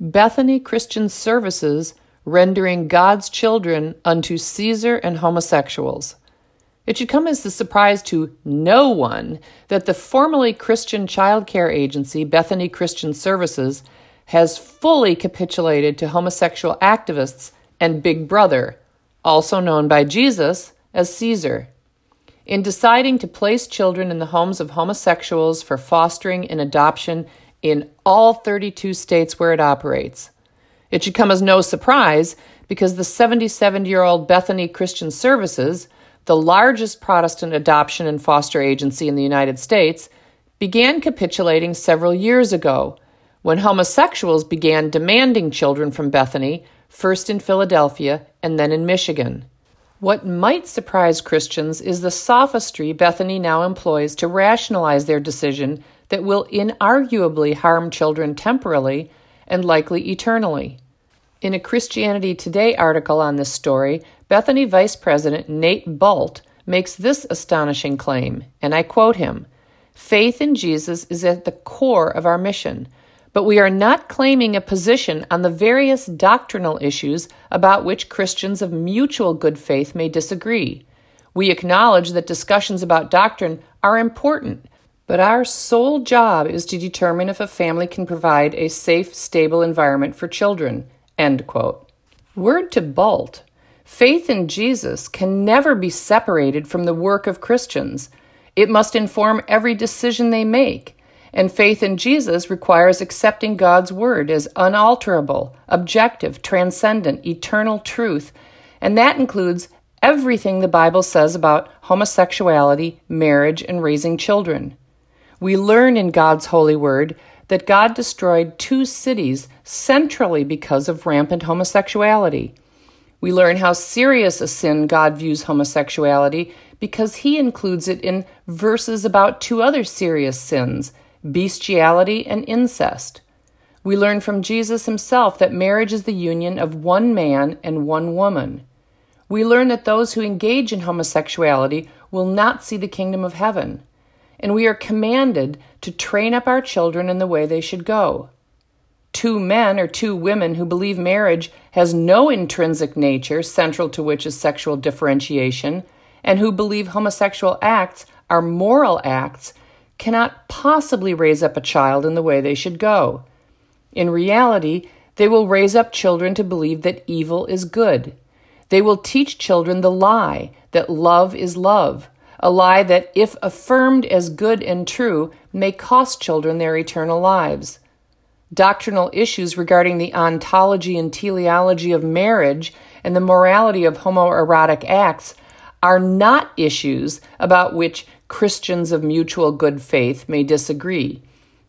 Bethany Christian Services rendering God's children unto Caesar and homosexuals. It should come as a surprise to no one that the formerly Christian child care agency, Bethany Christian Services, has fully capitulated to homosexual activists and Big Brother, also known by Jesus as Caesar. In deciding to place children in the homes of homosexuals for fostering and adoption in all 32 states where it operates. It should come as no surprise because the 77 year old Bethany Christian Services, the largest Protestant adoption and foster agency in the United States, began capitulating several years ago when homosexuals began demanding children from Bethany, first in Philadelphia and then in Michigan. What might surprise Christians is the sophistry Bethany now employs to rationalize their decision that will inarguably harm children temporally and likely eternally. In a Christianity Today article on this story, Bethany Vice President Nate Bult makes this astonishing claim, and I quote him Faith in Jesus is at the core of our mission, but we are not claiming a position on the various doctrinal issues about which Christians of mutual good faith may disagree. We acknowledge that discussions about doctrine are important, but our sole job is to determine if a family can provide a safe, stable environment for children. End quote. Word to Bult faith in Jesus can never be separated from the work of Christians. It must inform every decision they make. And faith in Jesus requires accepting God's word as unalterable, objective, transcendent, eternal truth. And that includes everything the Bible says about homosexuality, marriage, and raising children. We learn in God's holy word that God destroyed two cities centrally because of rampant homosexuality. We learn how serious a sin God views homosexuality because he includes it in verses about two other serious sins bestiality and incest. We learn from Jesus himself that marriage is the union of one man and one woman. We learn that those who engage in homosexuality will not see the kingdom of heaven and we are commanded to train up our children in the way they should go. Two men or two women who believe marriage has no intrinsic nature central to which is sexual differentiation, and who believe homosexual acts are moral acts, cannot possibly raise up a child in the way they should go. In reality, they will raise up children to believe that evil is good. They will teach children the lie that love is love a lie that, if affirmed as good and true, may cost children their eternal lives. Doctrinal issues regarding the ontology and teleology of marriage and the morality of homoerotic acts are not issues about which Christians of mutual good faith may disagree.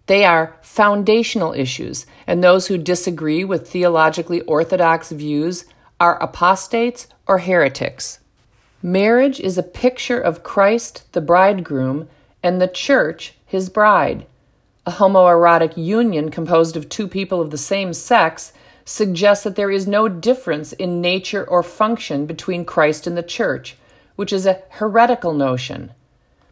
They are foundational issues, and those who disagree with theologically orthodox views are apostates or heretics. Marriage is a picture of Christ, the bridegroom, and the church, his bride. A homoerotic union composed of two people of the same sex suggests that there is no difference in nature or function between Christ and the church, which is a heretical notion.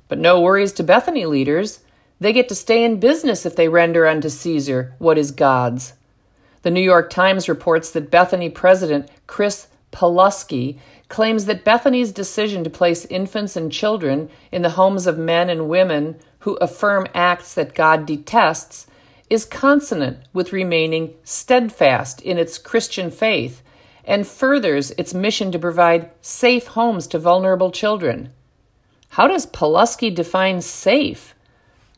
But no worries to Bethany leaders. They get to stay in business if they render unto Caesar what is God's. The New York Times reports that Bethany president Chris Palusky claims that Bethany's decision to place infants and children in the homes of men and women who affirm acts that God detests is consonant with remaining steadfast in its Christian faith and furthers its mission to provide safe homes to vulnerable children. How does Palusky define safe?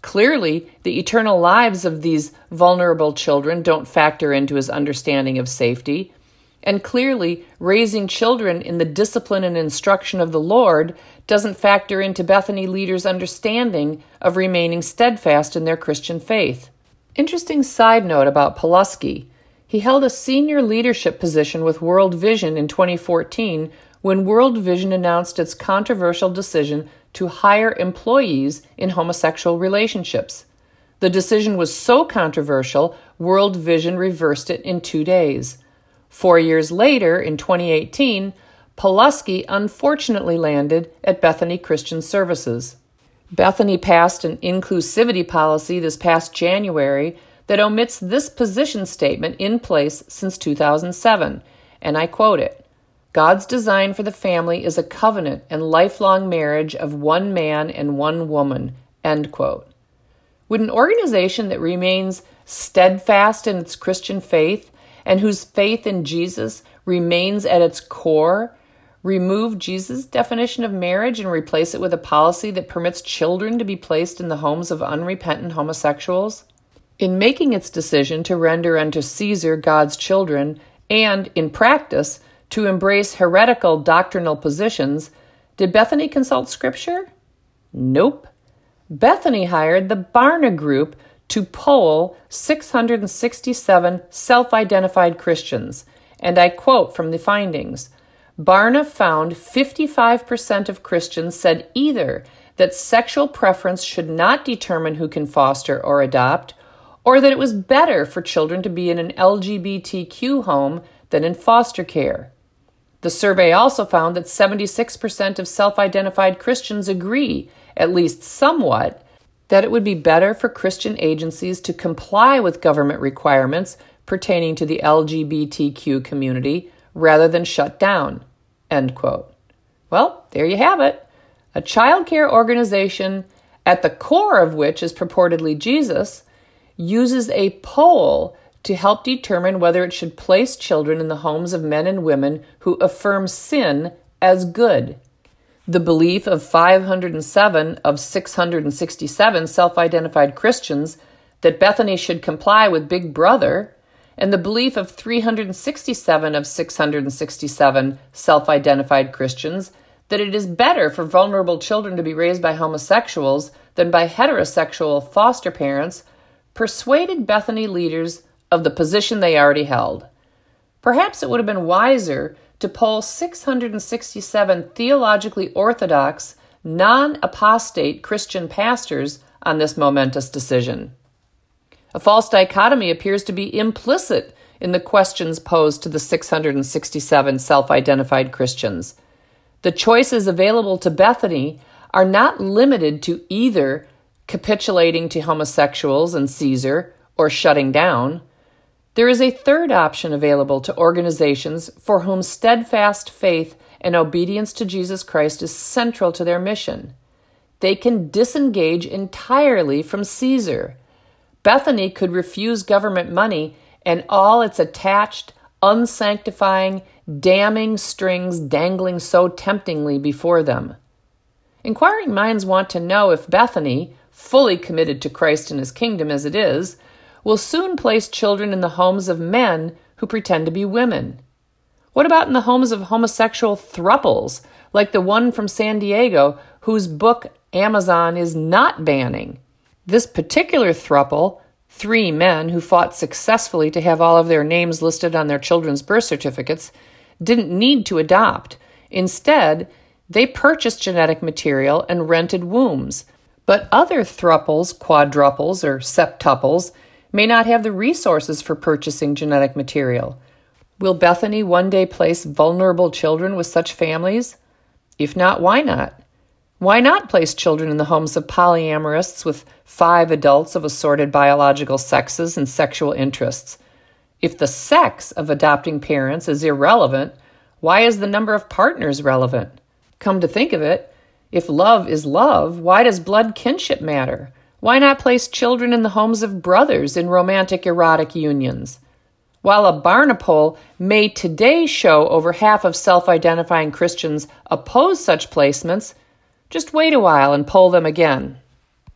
Clearly, the eternal lives of these vulnerable children don't factor into his understanding of safety. And clearly, raising children in the discipline and instruction of the Lord doesn't factor into Bethany leaders' understanding of remaining steadfast in their Christian faith. Interesting side note about Palusky. He held a senior leadership position with World Vision in 2014 when World Vision announced its controversial decision to hire employees in homosexual relationships. The decision was so controversial, World Vision reversed it in two days. Four years later, in 2018, Palusky unfortunately landed at Bethany Christian Services. Bethany passed an inclusivity policy this past January that omits this position statement in place since 2007, and I quote it God's design for the family is a covenant and lifelong marriage of one man and one woman. End quote. Would an organization that remains steadfast in its Christian faith and whose faith in Jesus remains at its core remove Jesus' definition of marriage and replace it with a policy that permits children to be placed in the homes of unrepentant homosexuals? In making its decision to render unto Caesar God's children, and, in practice, to embrace heretical doctrinal positions, did Bethany consult Scripture? Nope. Bethany hired the Barna Group to poll 667 self identified Christians, and I quote from the findings Barna found 55% of Christians said either that sexual preference should not determine who can foster or adopt, or that it was better for children to be in an LGBTQ home than in foster care. The survey also found that 76% of self identified Christians agree, at least somewhat, that it would be better for Christian agencies to comply with government requirements pertaining to the LGBTQ community rather than shut down. End quote. Well, there you have it. A child care organization, at the core of which is purportedly Jesus, uses a poll to help determine whether it should place children in the homes of men and women who affirm sin as good. The belief of 507 of 667 self identified Christians that Bethany should comply with Big Brother, and the belief of 367 of 667 self identified Christians that it is better for vulnerable children to be raised by homosexuals than by heterosexual foster parents persuaded Bethany leaders of the position they already held. Perhaps it would have been wiser to poll 667 theologically orthodox, non apostate Christian pastors on this momentous decision. A false dichotomy appears to be implicit in the questions posed to the 667 self identified Christians. The choices available to Bethany are not limited to either capitulating to homosexuals and Caesar or shutting down. There is a third option available to organizations for whom steadfast faith and obedience to Jesus Christ is central to their mission. They can disengage entirely from Caesar. Bethany could refuse government money and all its attached, unsanctifying, damning strings dangling so temptingly before them. Inquiring minds want to know if Bethany, fully committed to Christ and his kingdom as it is, will soon place children in the homes of men who pretend to be women. What about in the homes of homosexual thruples, like the one from San Diego, whose book Amazon is not banning? This particular thruple, three men who fought successfully to have all of their names listed on their children's birth certificates, didn't need to adopt. Instead, they purchased genetic material and rented wombs. But other thruples, quadruples, or septuples may not have the resources for purchasing genetic material. Will Bethany one day place vulnerable children with such families? If not, why not? Why not place children in the homes of polyamorists with five adults of assorted biological sexes and sexual interests? If the sex of adopting parents is irrelevant, why is the number of partners relevant? Come to think of it, if love is love, why does blood kinship matter? Why not place children in the homes of brothers in romantic erotic unions? While a Barna poll may today show over half of self identifying Christians oppose such placements, just wait a while and poll them again.